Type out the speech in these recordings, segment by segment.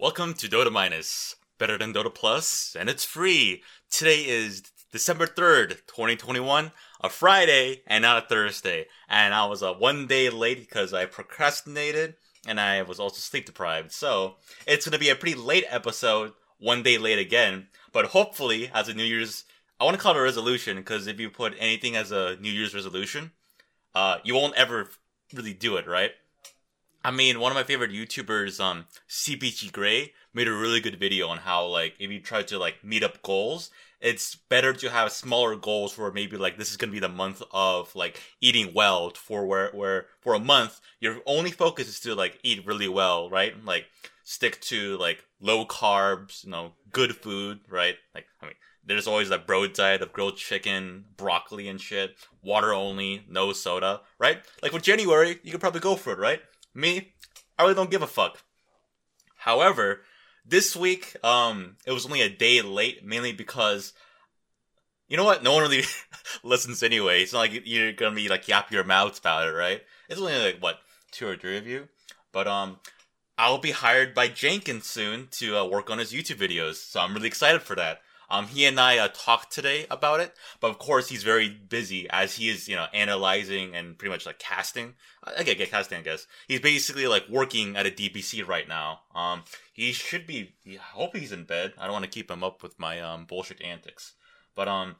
Welcome to Dota Minus, better than Dota Plus, and it's free. Today is December 3rd, 2021, a Friday and not a Thursday. And I was uh, one day late because I procrastinated and I was also sleep deprived. So it's going to be a pretty late episode, one day late again. But hopefully, as a New Year's, I want to call it a resolution because if you put anything as a New Year's resolution, uh, you won't ever really do it, right? I mean, one of my favorite YouTubers, um, CGP Grey, made a really good video on how, like, if you try to, like, meet up goals, it's better to have smaller goals where maybe, like, this is gonna be the month of, like, eating well for where, where, for a month, your only focus is to, like, eat really well, right? Like, stick to, like, low carbs, you know, good food, right? Like, I mean, there's always that bro diet of grilled chicken, broccoli and shit, water only, no soda, right? Like for January, you could probably go for it, right? Me, I really don't give a fuck. However, this week, um, it was only a day late, mainly because, you know what? No one really listens anyway. It's not like you're gonna be like yap your mouths about it, right? It's only like what two or three of you, but um, I'll be hired by Jenkins soon to uh, work on his YouTube videos, so I'm really excited for that. Um, he and I uh, talked today about it, but of course he's very busy as he is, you know, analyzing and pretty much like casting. I get, get casting, I guess. He's basically like working at a DPC right now. Um, he should be. I hope he's in bed. I don't want to keep him up with my um bullshit antics. But um,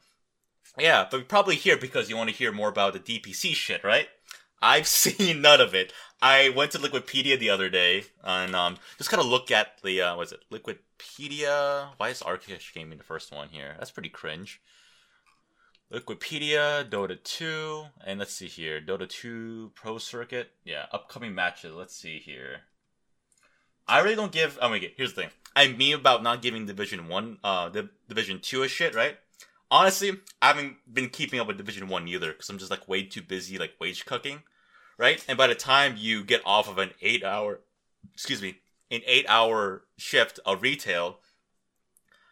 yeah, but probably here because you want to hear more about the DPC shit, right? I've seen none of it. I went to Liquipedia the other day and um, just kind of look at the uh, what's it Liquipedia? Why is Arkosh Gaming the first one here? That's pretty cringe. Liquipedia, Dota 2, and let's see here, Dota 2 Pro Circuit. Yeah, upcoming matches. Let's see here. I really don't give. Oh my god, here's the thing. I mean about not giving Division One, uh, the Division Two a shit, right? Honestly, I haven't been keeping up with Division One either because I'm just like way too busy, like wage cooking right? And by the time you get off of an eight hour, excuse me, an eight hour shift of retail,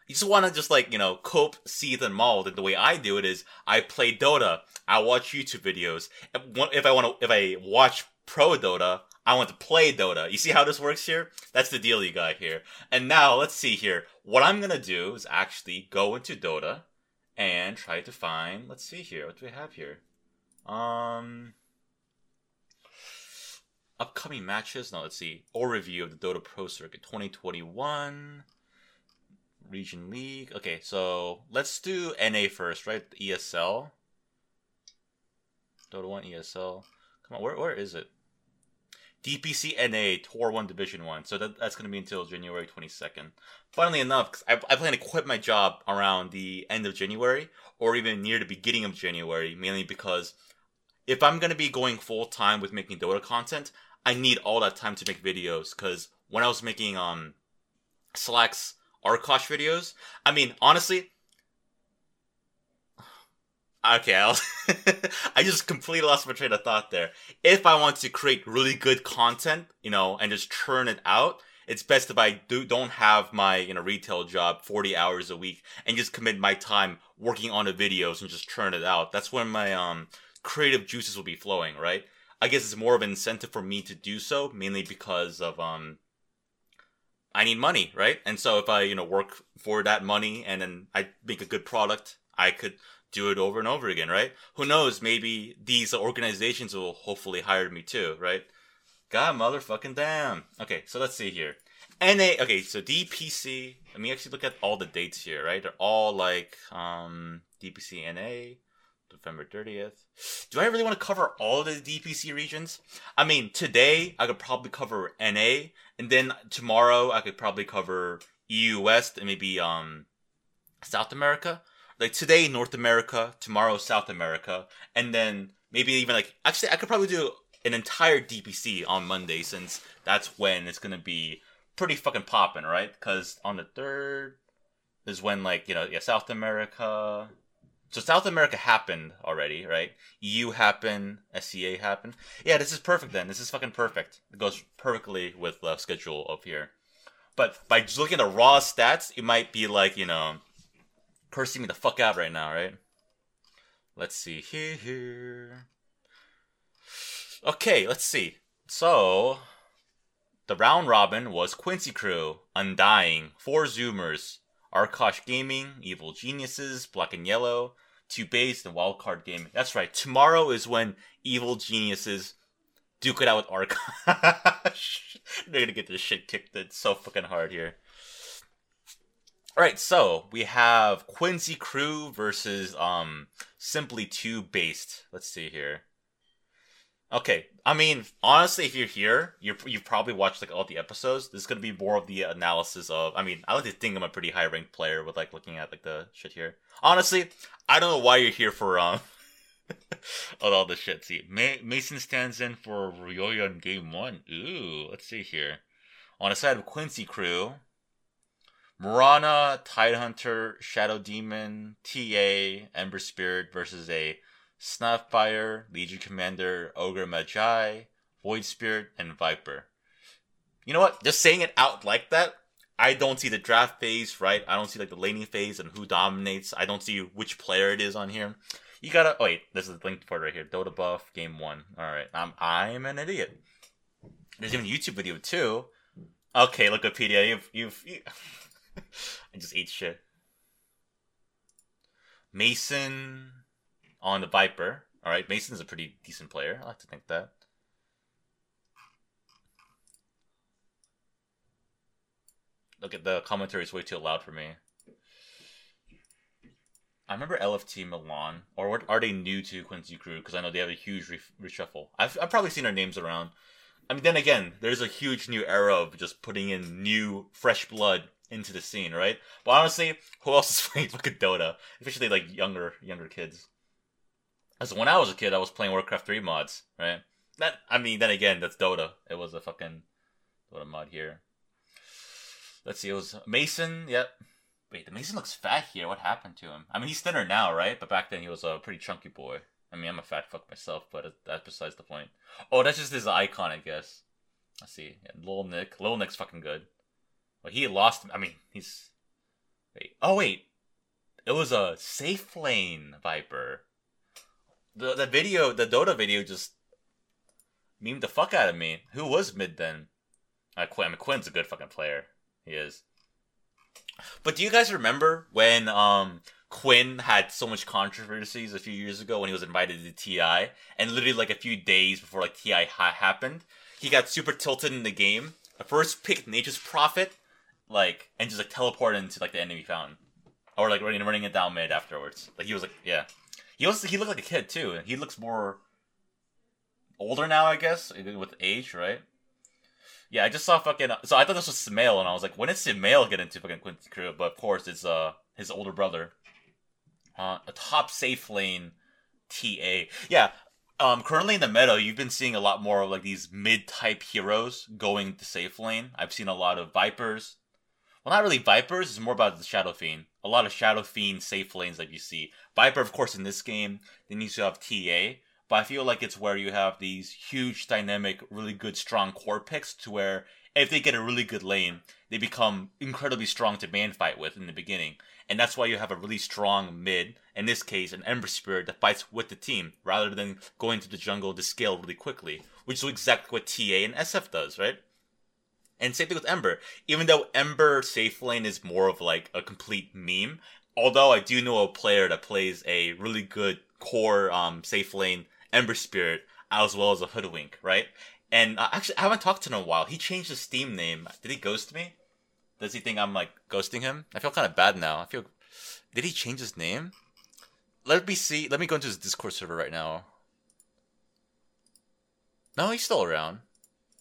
you just want to just like, you know, cope, seethe, and mold. And the way I do it is I play Dota. I watch YouTube videos. If I want to, if I watch pro Dota, I want to play Dota. You see how this works here? That's the deal you got here. And now let's see here. What I'm going to do is actually go into Dota and try to find, let's see here. What do we have here? Um, upcoming matches. Now let's see. Overview of the Dota Pro Circuit 2021 Region League. Okay, so let's do NA first, right? ESL. Dota 1 ESL. Come on, where where is it? DPC NA Tour 1 Division 1. So that, that's going to be until January 22nd. Funnily enough, I, I plan to quit my job around the end of January or even near the beginning of January, mainly because if I'm going to be going full time with making Dota content, I need all that time to make videos because when I was making um Slacks Arkosh videos, I mean honestly, okay, I'll I just completely lost my train of thought there. If I want to create really good content, you know, and just churn it out, it's best if I do don't have my you know retail job 40 hours a week and just commit my time working on the videos and just churn it out. That's when my um creative juices will be flowing, right? I guess it's more of an incentive for me to do so, mainly because of um I need money, right? And so if I, you know, work for that money and then I make a good product, I could do it over and over again, right? Who knows? Maybe these organizations will hopefully hire me too, right? God motherfucking damn. Okay, so let's see here. NA, okay, so DPC, let me actually look at all the dates here, right? They're all like, um, DPC NA, November 30th. Do I really want to cover all the DPC regions? I mean, today I could probably cover NA, and then tomorrow I could probably cover EU West and maybe um South America. Like today North America, tomorrow South America, and then maybe even like actually I could probably do an entire DPC on Monday since that's when it's gonna be pretty fucking popping, right? Because on the third is when like you know yeah South America, so South America happened already, right? EU happened, SCA happened. Yeah, this is perfect then. This is fucking perfect. It goes perfectly with the schedule up here. But by just looking at the raw stats, it might be like, you know, cursing me the fuck out right now, right? Let's see here. Okay, let's see. So, the round robin was Quincy Crew, Undying, Four Zoomers, Arkosh Gaming, Evil Geniuses, Black and Yellow, Two Base, and Wildcard Gaming. That's right. Tomorrow is when Evil Geniuses duke it out with Arkosh. They're gonna get this shit kicked so fucking hard here. Alright, so we have Quincy Crew versus um Simply TOOBASED. Let's see here. Okay, I mean, honestly, if you're here, you you've probably watched like all the episodes. This is gonna be more of the analysis of. I mean, I like to think I'm a pretty high ranked player with like looking at like the shit here. Honestly, I don't know why you're here for um all the shit. See, Mason stands in for Ryoya in game one. Ooh, let's see here. On the side of Quincy Crew, Mirana, Tidehunter, Shadow Demon, TA, Ember Spirit versus a Snapfire, Legion Commander, Ogre Magi, Void Spirit, and Viper. You know what? Just saying it out like that, I don't see the draft phase, right? I don't see like the laning phase and who dominates. I don't see which player it is on here. You gotta oh, wait. This is the link it right here. Dota buff game one. All right, I'm I'm an idiot. There's even a YouTube video too. Okay, Wikipedia, you've you've. You... I just ate shit. Mason on the Viper. All right, Mason's a pretty decent player. I like to think that. Look at the commentary is way too loud for me. I remember LFT Milan, or are they new to Quincy Crew? Because I know they have a huge re- reshuffle. I've, I've probably seen their names around. I mean, then again, there's a huge new era of just putting in new, fresh blood into the scene, right? But honestly, who else is playing fucking Dota? Especially like younger, younger kids. Because when I was a kid, I was playing Warcraft 3 mods, right? That I mean, then again, that's Dota. It was a fucking Dota mod here. Let's see, it was Mason. Yep. Wait, the Mason looks fat here. What happened to him? I mean, he's thinner now, right? But back then he was a pretty chunky boy. I mean, I'm a fat fuck myself, but that's besides the point. Oh, that's just his icon, I guess. Let's see. Yeah, Lil Nick. Lil Nick's fucking good. Well, he lost. I mean, he's. Wait. Oh wait. It was a safe lane Viper the the video, the Dota video, just memed the fuck out of me. Who was mid then? Uh, Quinn. I mean, Quinn's a good fucking player. He is. But do you guys remember when um Quinn had so much controversies a few years ago when he was invited to TI, and literally like a few days before like TI ha- happened, he got super tilted in the game. The first picked Nature's Prophet, like, and just like teleported into like the enemy fountain, or like running running it down mid afterwards. Like he was like, yeah. He also he looked like a kid too. He looks more older now, I guess, with age, right? Yeah, I just saw fucking. So I thought this was Sumail, and I was like, when did Sumail get into fucking Quincy Crew? But of course, it's uh his older brother. Uh, a top safe lane TA. Yeah, um, currently in the meta, you've been seeing a lot more of like these mid-type heroes going to safe lane. I've seen a lot of Vipers, well, not really Vipers. It's more about the Shadow Fiend. A lot of Shadow Fiend safe lanes that you see. Viper, of course, in this game, they need to have TA. But I feel like it's where you have these huge, dynamic, really good, strong core picks to where if they get a really good lane, they become incredibly strong to man fight with in the beginning. And that's why you have a really strong mid, in this case, an Ember Spirit that fights with the team, rather than going to the jungle to scale really quickly, which is exactly what TA and SF does, right? And same thing with Ember. Even though Ember safe lane is more of like a complete meme, although I do know a player that plays a really good core um, safe lane Ember Spirit as well as a Hoodwink, right? And uh, actually, I haven't talked to him in a while. He changed his Steam name. Did he ghost me? Does he think I'm like ghosting him? I feel kind of bad now. I feel. Did he change his name? Let me see. Let me go into his Discord server right now. No, he's still around.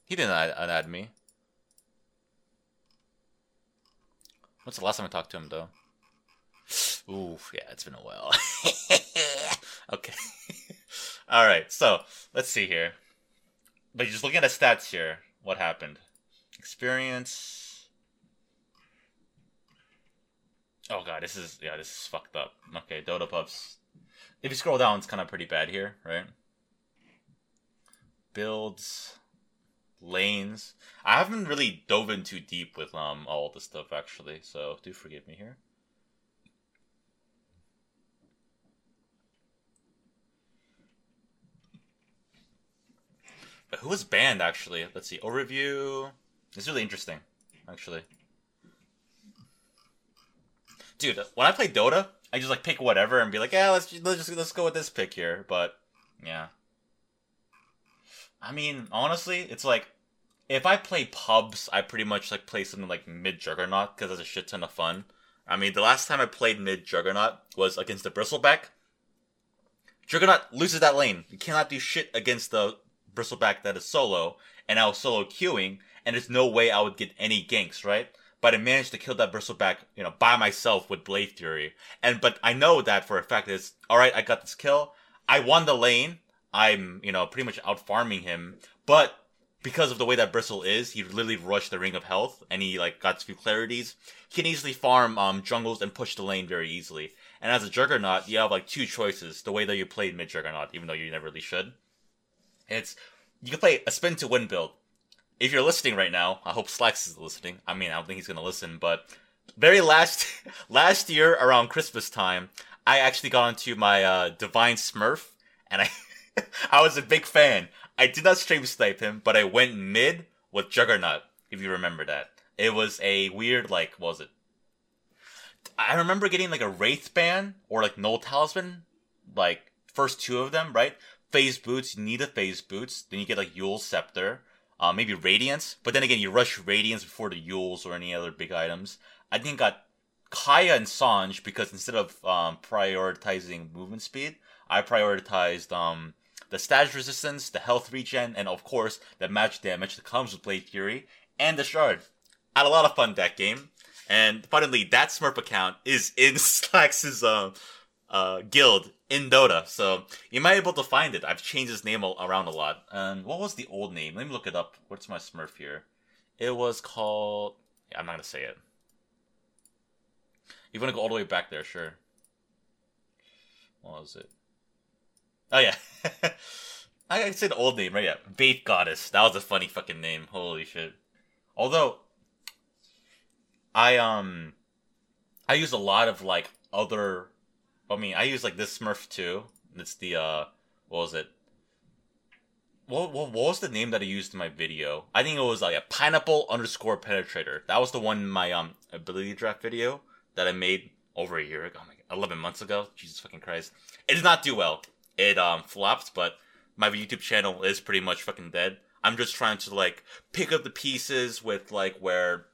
He didn't add, add me. When's the last time I talked to him, though? Ooh, yeah, it's been a while. okay. All right, so let's see here. But just looking at the stats here, what happened? Experience. Oh god, this is yeah, this is fucked up. Okay, Dota buff. If you scroll down, it's kind of pretty bad here, right? Builds lanes. I haven't really dove in too deep with um all the stuff actually, so do forgive me here. But who was banned actually? Let's see. Overview. It's really interesting, actually. Dude, when I play Dota, I just like pick whatever and be like, yeah, let's let's just let's go with this pick here. But yeah, I mean, honestly, it's like if I play pubs, I pretty much like play something like mid Juggernaut because it's a shit ton of fun. I mean, the last time I played mid Juggernaut was against the Bristleback. Juggernaut loses that lane. You cannot do shit against the Bristleback that is solo, and I was solo queuing, and there's no way I would get any ganks, right? But I managed to kill that Bristleback, you know, by myself with Blade Fury. And but I know that for a fact is alright, I got this kill. I won the lane. I'm, you know, pretty much out farming him. But because of the way that Bristle is, he literally rushed the Ring of Health and he like got a few clarities. He can easily farm um jungles and push the lane very easily. And as a Juggernaut, you have like two choices the way that you played mid Juggernaut, even though you never really should. It's you can play a spin to win build. If you're listening right now, I hope Slacks is listening. I mean, I don't think he's gonna listen, but very last last year around Christmas time, I actually got into my uh, Divine Smurf, and I I was a big fan. I did not stream snipe him, but I went mid with Juggernaut, if you remember that. It was a weird, like, what was it? I remember getting like a Wraith Band or like Null Talisman, like, first two of them, right? Phase Boots, you need a Phase Boots, then you get like Eul's Scepter, uh, maybe Radiance, but then again, you rush Radiance before the Eul's or any other big items. I think got Kaya and Sange because instead of um, prioritizing movement speed, I prioritized um, the status resistance, the health regen, and of course, the magic damage that comes with Blade Fury, and the Shard. I had a lot of fun that game. And finally, that Smurf account is in Slax's uh, uh, guild in Dota, so you might be able to find it. I've changed his name around a lot. And what was the old name? Let me look it up. What's my Smurf here? It was called. Yeah, I'm not gonna say it. You want to go all the way back there? Sure. What was it? Oh yeah. I can say the old name, right? Yeah. Faith Goddess. That was a funny fucking name. Holy shit. Although I um I use a lot of like other I mean I use like this Smurf too. It's the uh what was it? What, what, what was the name that I used in my video? I think it was like a pineapple underscore penetrator. That was the one in my um ability draft video that I made over a year ago. Oh my God, 11 months ago. Jesus fucking Christ. It did not do well it um flopped, but my YouTube channel is pretty much fucking dead. I'm just trying to like pick up the pieces with like where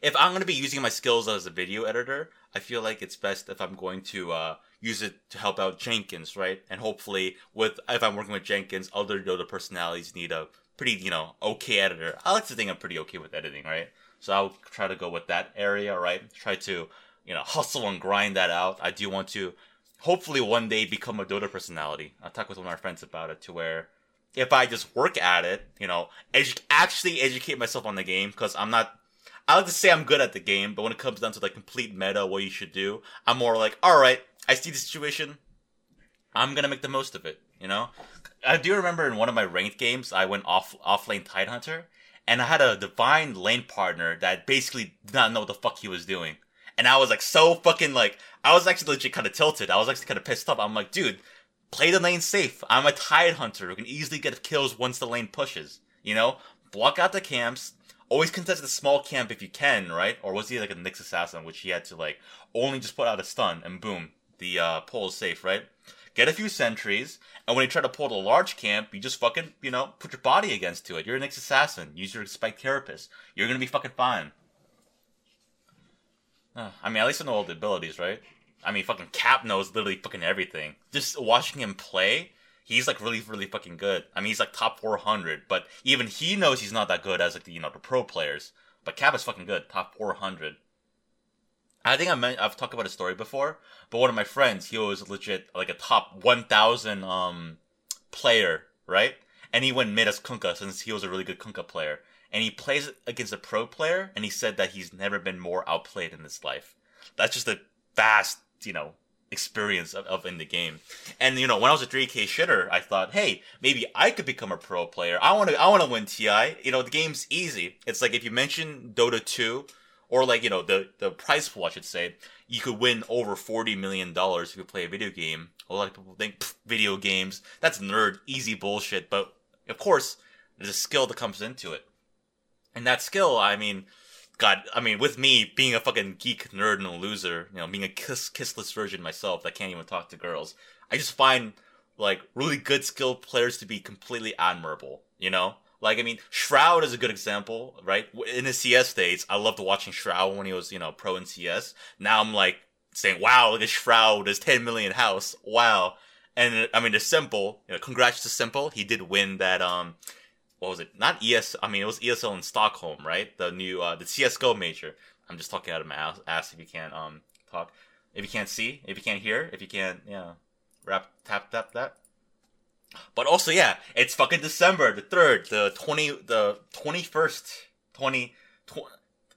if I'm gonna be using my skills as a video editor, I feel like it's best if I'm going to uh, use it to help out Jenkins, right? And hopefully, with if I'm working with Jenkins, other Dota personalities need a pretty, you know, okay editor. I like to think I'm pretty okay with editing, right? So I'll try to go with that area, right? Try to, you know, hustle and grind that out. I do want to hopefully one day become a Dota personality. I talked with one of my friends about it to where if I just work at it, you know, edu- actually educate myself on the game because I'm not. I like to say I'm good at the game, but when it comes down to like complete meta, what you should do, I'm more like, all right, I see the situation, I'm gonna make the most of it. You know, I do remember in one of my ranked games, I went off off lane Tidehunter, and I had a divine lane partner that basically did not know what the fuck he was doing and I was like so fucking like I was actually legit kind of tilted. I was actually kind of pissed off. I'm like, dude, play the lane safe. I'm a tide hunter who can easily get kills once the lane pushes. You know, block out the camps. Always contest the small camp if you can, right? Or was he like a Nyx assassin, which he had to like only just put out a stun and boom, the uh, pull is safe, right? Get a few sentries, and when you try to pull the large camp, you just fucking, you know, put your body against to it. You're a Nyx assassin. Use your spike carapace. You're gonna be fucking fine. I mean, at least I know all the abilities, right? I mean, fucking Cap knows literally fucking everything. Just watching him play, he's like really, really fucking good. I mean, he's like top 400, but even he knows he's not that good as like the, you know, the pro players. But Cap is fucking good, top 400. I think I meant, I've talked about a story before, but one of my friends, he was legit like a top 1000 um player, right? And he went mid as Kunkka since he was a really good Kunkka player and he plays against a pro player, and he said that he's never been more outplayed in his life. That's just a vast, you know, experience of, of in the game. And you know, when I was a 3K shitter, I thought, hey, maybe I could become a pro player. I want to, I want to win TI. You know, the game's easy. It's like if you mention Dota 2, or like you know the the prize pool, I should say, you could win over forty million dollars if you play a video game. A lot of people think video games that's nerd, easy bullshit. But of course, there's a skill that comes into it. And that skill, I mean, God, I mean, with me being a fucking geek nerd and a loser, you know, being a kiss kissless version myself that can't even talk to girls, I just find like really good skilled players to be completely admirable. You know, like I mean, Shroud is a good example, right? In the CS days, I loved watching Shroud when he was you know pro in CS. Now I'm like saying, "Wow, look at Shroud, his 10 million house, wow." And I mean, the s1mple, you know, congrats to s1mple, he did win that um what was it? Not ES. I mean, it was ESL in Stockholm, right? The new uh, the CS:GO major. I'm just talking out of my ass, if you can't um talk, if you can't see, if you can't hear, if you can't yeah, rap tap tap that. But also, yeah, it's fucking December the third, the twenty, the twenty first, twenty.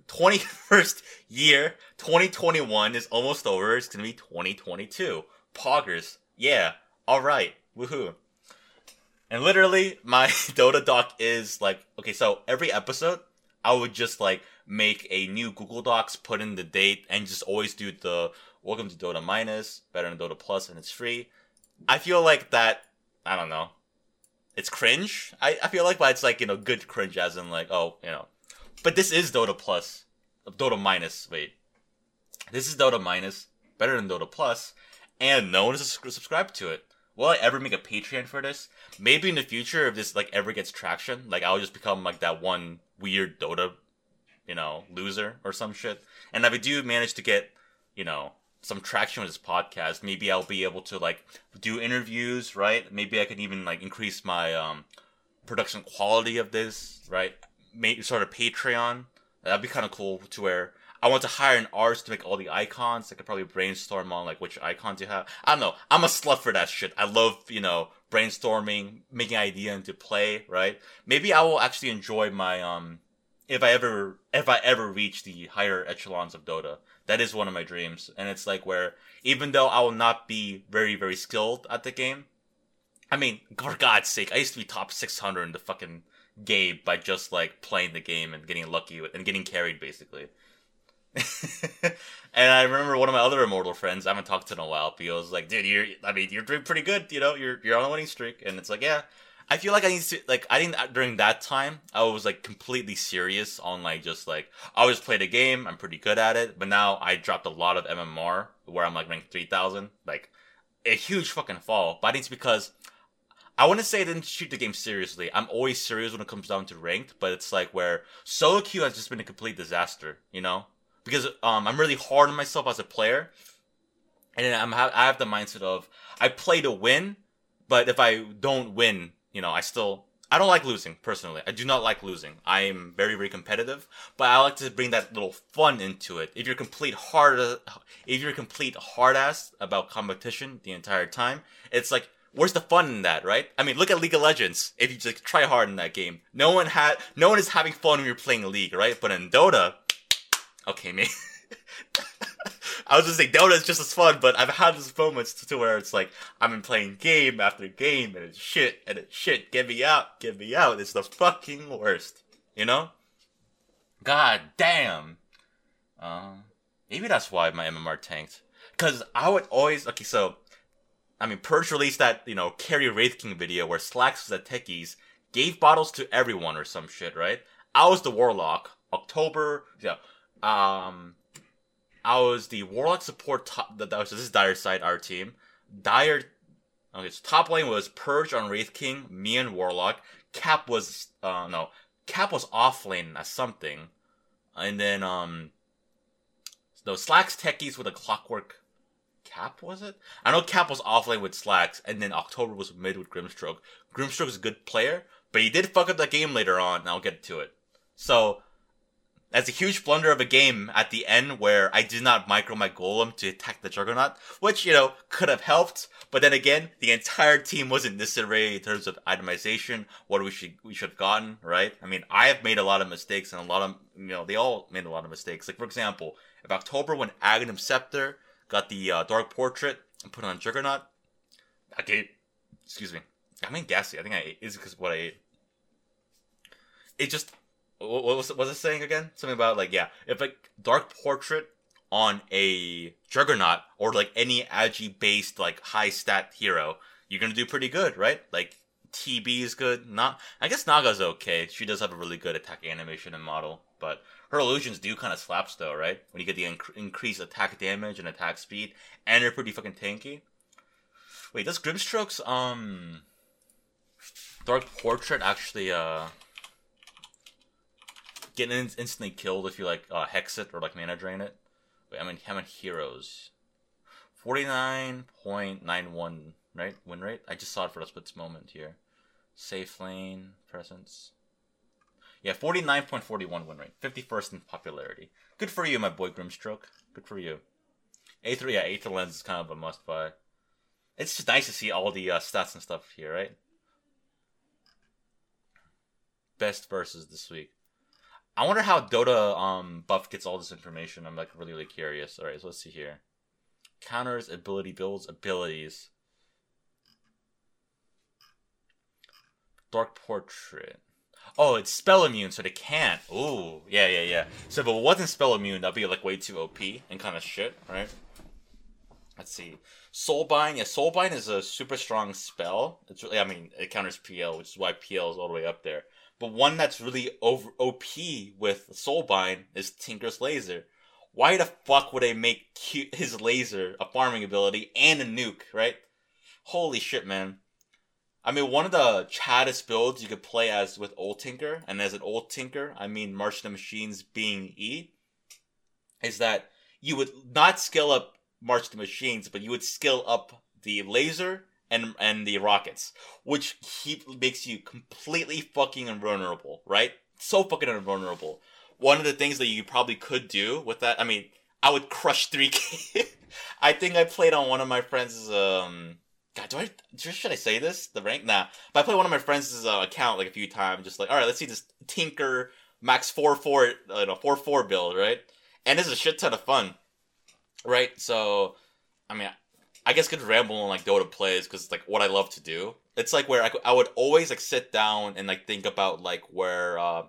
21st year, 2021 is almost over. It's gonna be 2022. Poggers. Yeah. Alright. Woohoo. And literally, my Dota doc is like, okay, so every episode, I would just like make a new Google Docs, put in the date, and just always do the welcome to Dota minus, better than Dota plus, and it's free. I feel like that, I don't know. It's cringe. I, I feel like, but it's like, you know, good cringe as in like, oh, you know. But this is Dota plus, Dota minus, wait. This is Dota minus, better than Dota plus, and no one is subscribed to it will I ever make a Patreon for this? Maybe in the future, if this like ever gets traction, like I'll just become like that one weird Dota, you know, loser or some shit. And if I do manage to get, you know, some traction with this podcast, maybe I'll be able to like do interviews, right? Maybe I can even like increase my um production quality of this, right? Maybe sort of Patreon. That'd be kind of cool to where I want to hire an artist to make all the icons. I could probably brainstorm on like which icons you have. I don't know. I'm a slut for that shit. I love, you know, brainstorming, making idea into play, right? Maybe I will actually enjoy my um if I ever if I ever reach the higher echelons of Dota. That is one of my dreams. And it's like where even though I will not be very, very skilled at the game, I mean, for God's sake, I used to be top 600 in the fucking game by just like playing the game and getting lucky and getting carried basically. and I remember one of my other immortal friends, I haven't talked to in a while, he was like, dude, you're, I mean, you're doing pretty good, you know, you're, you're on a winning streak. And it's like, yeah, I feel like I need to, like, I think during that time, I was like completely serious on like, just like, I always play the game, I'm pretty good at it, but now I dropped a lot of MMR where I'm like ranked 3000, like, a huge fucking fall. But I think it's because I wouldn't say I didn't shoot the game seriously. I'm always serious when it comes down to ranked, but it's like where solo queue has just been a complete disaster, you know? Because um, I'm really hard on myself as a player, and I'm ha- I have the mindset of I play to win, but if I don't win, you know, I still I don't like losing personally. I do not like losing. I am very very competitive, but I like to bring that little fun into it. If you're complete hard, if you're complete hard ass about competition the entire time, it's like where's the fun in that, right? I mean, look at League of Legends. If you just try hard in that game, no one had, no one is having fun when you're playing League, right? But in Dota, okay, me. I was just saying Dota is just as fun, but I've had those moments to where it's like I've been playing game after game and it's shit and it's shit. Get me out, get me out. It's the fucking worst. You know? God damn. Um, maybe that's why my MMR tanked. Cause I would always okay. So, I mean, Purge released that you know carry Wraith King video where Slacks was at Techies, gave bottles to everyone or some shit, right? I was the Warlock. October, yeah um, I was the Warlock support top. That was this is Dire side our team. Dire. Okay, so top lane was Purge on Wraith King, me and Warlock. Cap was uh no, Cap was off lane as something, and then um, no Slacks techies with a Clockwork. Cap was it? I know Cap was off lane with Slacks, and then October was mid with Grimstroke. Grimstroke is a good player, but he did fuck up that game later on, and I'll get to it. So that's a huge blunder of a game at the end where I did not micro my golem to attack the Juggernaut, which, you know, could have helped. But then again, the entire team was in disarray in terms of itemization, what we should, we should have gotten, right? I mean, I have made a lot of mistakes and a lot of, you know, they all made a lot of mistakes. Like, for example, if October when Aghanim Scepter got the uh, Dark Portrait and put on Juggernaut, I did, excuse me, I mean gassy. I think I ate, is because what I ate. It just, what was was it saying again? Something about like yeah, if a dark portrait on a juggernaut or like any agi based like high stat hero, you're gonna do pretty good, right? Like TB is good. Not, I guess Naga's okay. She does have a really good attack animation and model, but her illusions do kind of slaps though, right? When you get the inc- increased attack damage and attack speed, and they're pretty fucking tanky. Wait, does Grimstrokes um Dark Portrait actually uh get in- instantly killed if you like uh, hex it or like mana drain it? Wait, I mean, how many heroes? Forty nine point nine one, right? Win rate. I just saw it for a split moment here. Safe lane presence. Yeah, forty nine point forty one win rate. Fifty first in popularity. Good for you, my boy Grimstroke. Good for you. Aether, yeah, Aether Lens is kind of a must buy. It's just nice to see all the uh, stats and stuff here, right? Best versus this week. I wonder how Dota um buff gets all this information. I'm like really really curious. All right, so let's see here. Counters, ability builds, abilities. Dark Portrait. Oh, it's spell immune, so they can't. Ooh, yeah, yeah, yeah. So if it wasn't spell immune, that'd be like way too OP and kind of shit, right? Let's see. Soulbind, yeah, Soulbind is a super strong spell. It's really, I mean, it counters PL, which is why PL is all the way up there. But one that's really over OP with Soulbind is Tinker's Laser. Why the fuck would they make cute, his laser a farming ability and a nuke, right? Holy shit, man. I mean, one of the chattest builds you could play as with Old Tinker, and as an Old Tinker, I mean March the Machines being E, is that you would not scale up March the Machines, but you would scale up the laser and and the rockets, which he makes you completely fucking invulnerable, right? So fucking invulnerable. One of the things that you probably could do with that, I mean, I would crush 3K. I think I played on one of my friends' um God, do I should I say this? The rank? Nah. But I played one of my friends' uh, account like a few times, just like, all right, let's see this Tinker max four four, uh, no, four four build, right? And this is a shit ton of fun, right? So, I mean, I guess could ramble on like Dota plays because it's like what I love to do. It's like where I, I would always like sit down and like think about like where uh,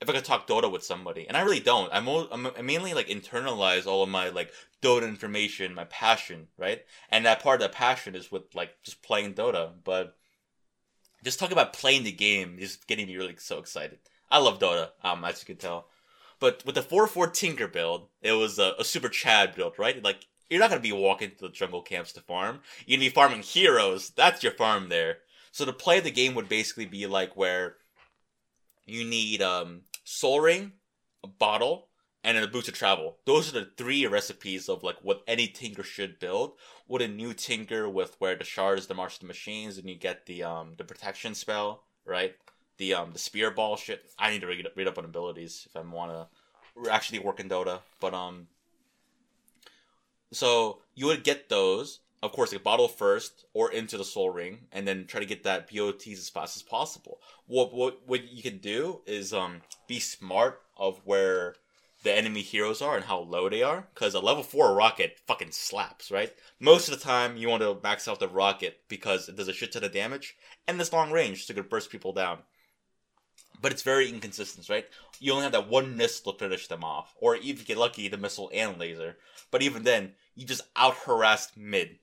if I could talk Dota with somebody, and I really don't. I'm, I'm I mainly like internalize all of my like Dota information, my passion, right? And that part of that passion is with like just playing Dota. But just talking about playing the game is getting me really so excited. I love Dota, um, as you can tell. But with the 4-4 Tinker build, it was a, a super Chad build, right? Like you're not gonna be walking to the jungle camps to farm. You're gonna be farming heroes. That's your farm there. So to play the game would basically be like where you need um soul ring, a bottle, and a boots of travel. Those are the three recipes of like what any tinker should build. With a new tinker with where the shards, the march the machines, and you get the um the protection spell, right? The um the spear ball shit. I need to read, read up on abilities if I wanna actually work in Dota. But um so you would get those, of course, like bottle first or into the soul ring, and then try to get that BOTs as fast as possible. What what what you can do is um be smart of where the enemy heroes are and how low they are, because a level four rocket fucking slaps, right? Most of the time, you want to max out the rocket because it does a shit ton of damage and this long range, so it can burst people down. But it's very inconsistent, right? You only have that one missile to finish them off, or if you get lucky, the missile and laser. But even then, you just out harass mid,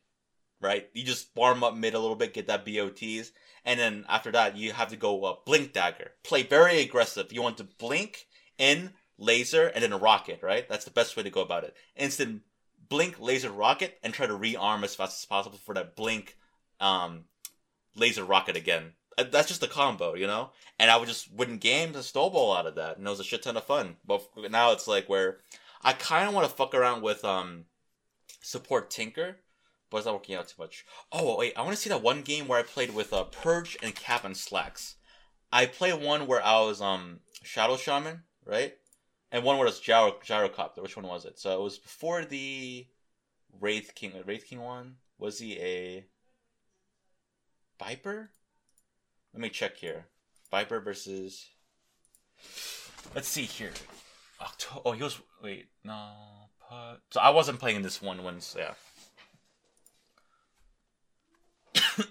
right? You just farm up mid a little bit, get that BOTs, and then after that, you have to go uh, blink dagger. Play very aggressive. You want to blink in laser and then a rocket, right? That's the best way to go about it. Instant blink, laser, rocket, and try to rearm as fast as possible for that blink, um, laser, rocket again. Uh, that's just a combo, you know. And I would just win games and snowball out of that, and it was a shit ton of fun. But now it's like where I kind of want to fuck around with um support Tinker, but it's not working out too much. Oh wait, I want to see that one game where I played with uh, Purge and Cap and Slacks. I played one where I was um Shadow Shaman, right? And one where it was Gyro Gyrocopter. Which one was it? So it was before the Wraith King. Wraith King one was he a Viper? Let me check here. Viper versus. Let's see here. October. Oh, he was. Wait, no. So I wasn't playing this one once. Yeah.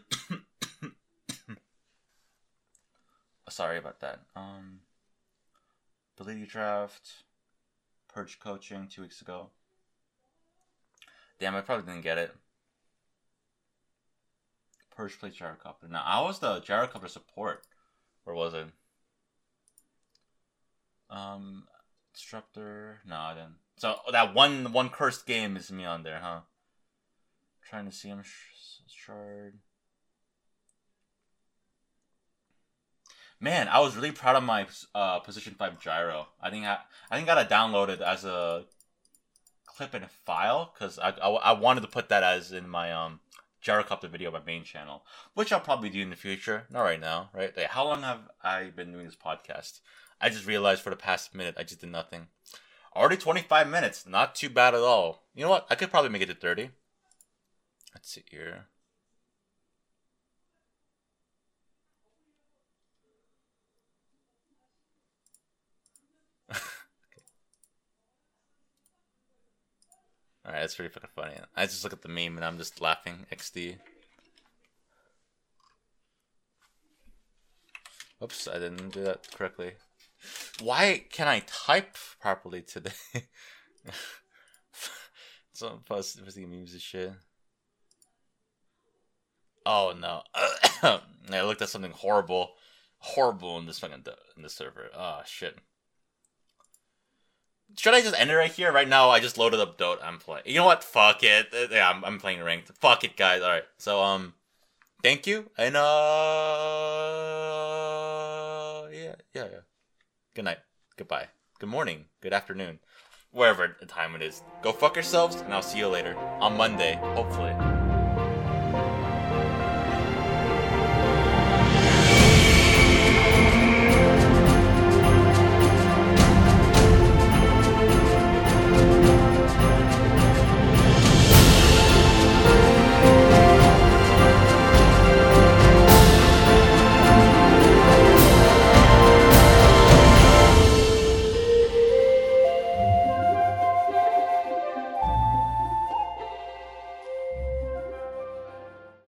Sorry about that. Um, ability draft, purge coaching two weeks ago. Damn, I probably didn't get it. Purge play gyrocopter. Now I was the gyrocopter support. Where was it? Um, instructor. No, I didn't. So that one one cursed game is me on there, huh? Trying to see him shard. Man, I was really proud of my uh, position five gyro. I think I I think I got it downloaded as a clip in a file because I, I, I wanted to put that as in my um gyrocopter video my main channel, which I'll probably do in the future. Not right now, right? Like, how long have I been doing this podcast? I just realized for the past minute I just did nothing. Already 25 minutes, not too bad at all. You know what? I could probably make it to 30. Let's see here. Alright, that's pretty fucking funny. I just look at the meme and I'm just laughing. XD. Oops, I didn't do that correctly. Why can I type properly today? Some posting memes and shit. Oh no! I looked at something horrible, horrible in this fucking in the server. Oh shit! Should I just end it right here? Right now, I just loaded up Dota. I'm playing. You know what? Fuck it. Uh, yeah, I'm, I'm playing ranked. Fuck it, guys. All right. So um, thank you, and uh, yeah, yeah, yeah. Good night. Goodbye. Good morning. Good afternoon. Wherever the time it is. Go fuck yourselves, and I'll see you later on Monday, hopefully.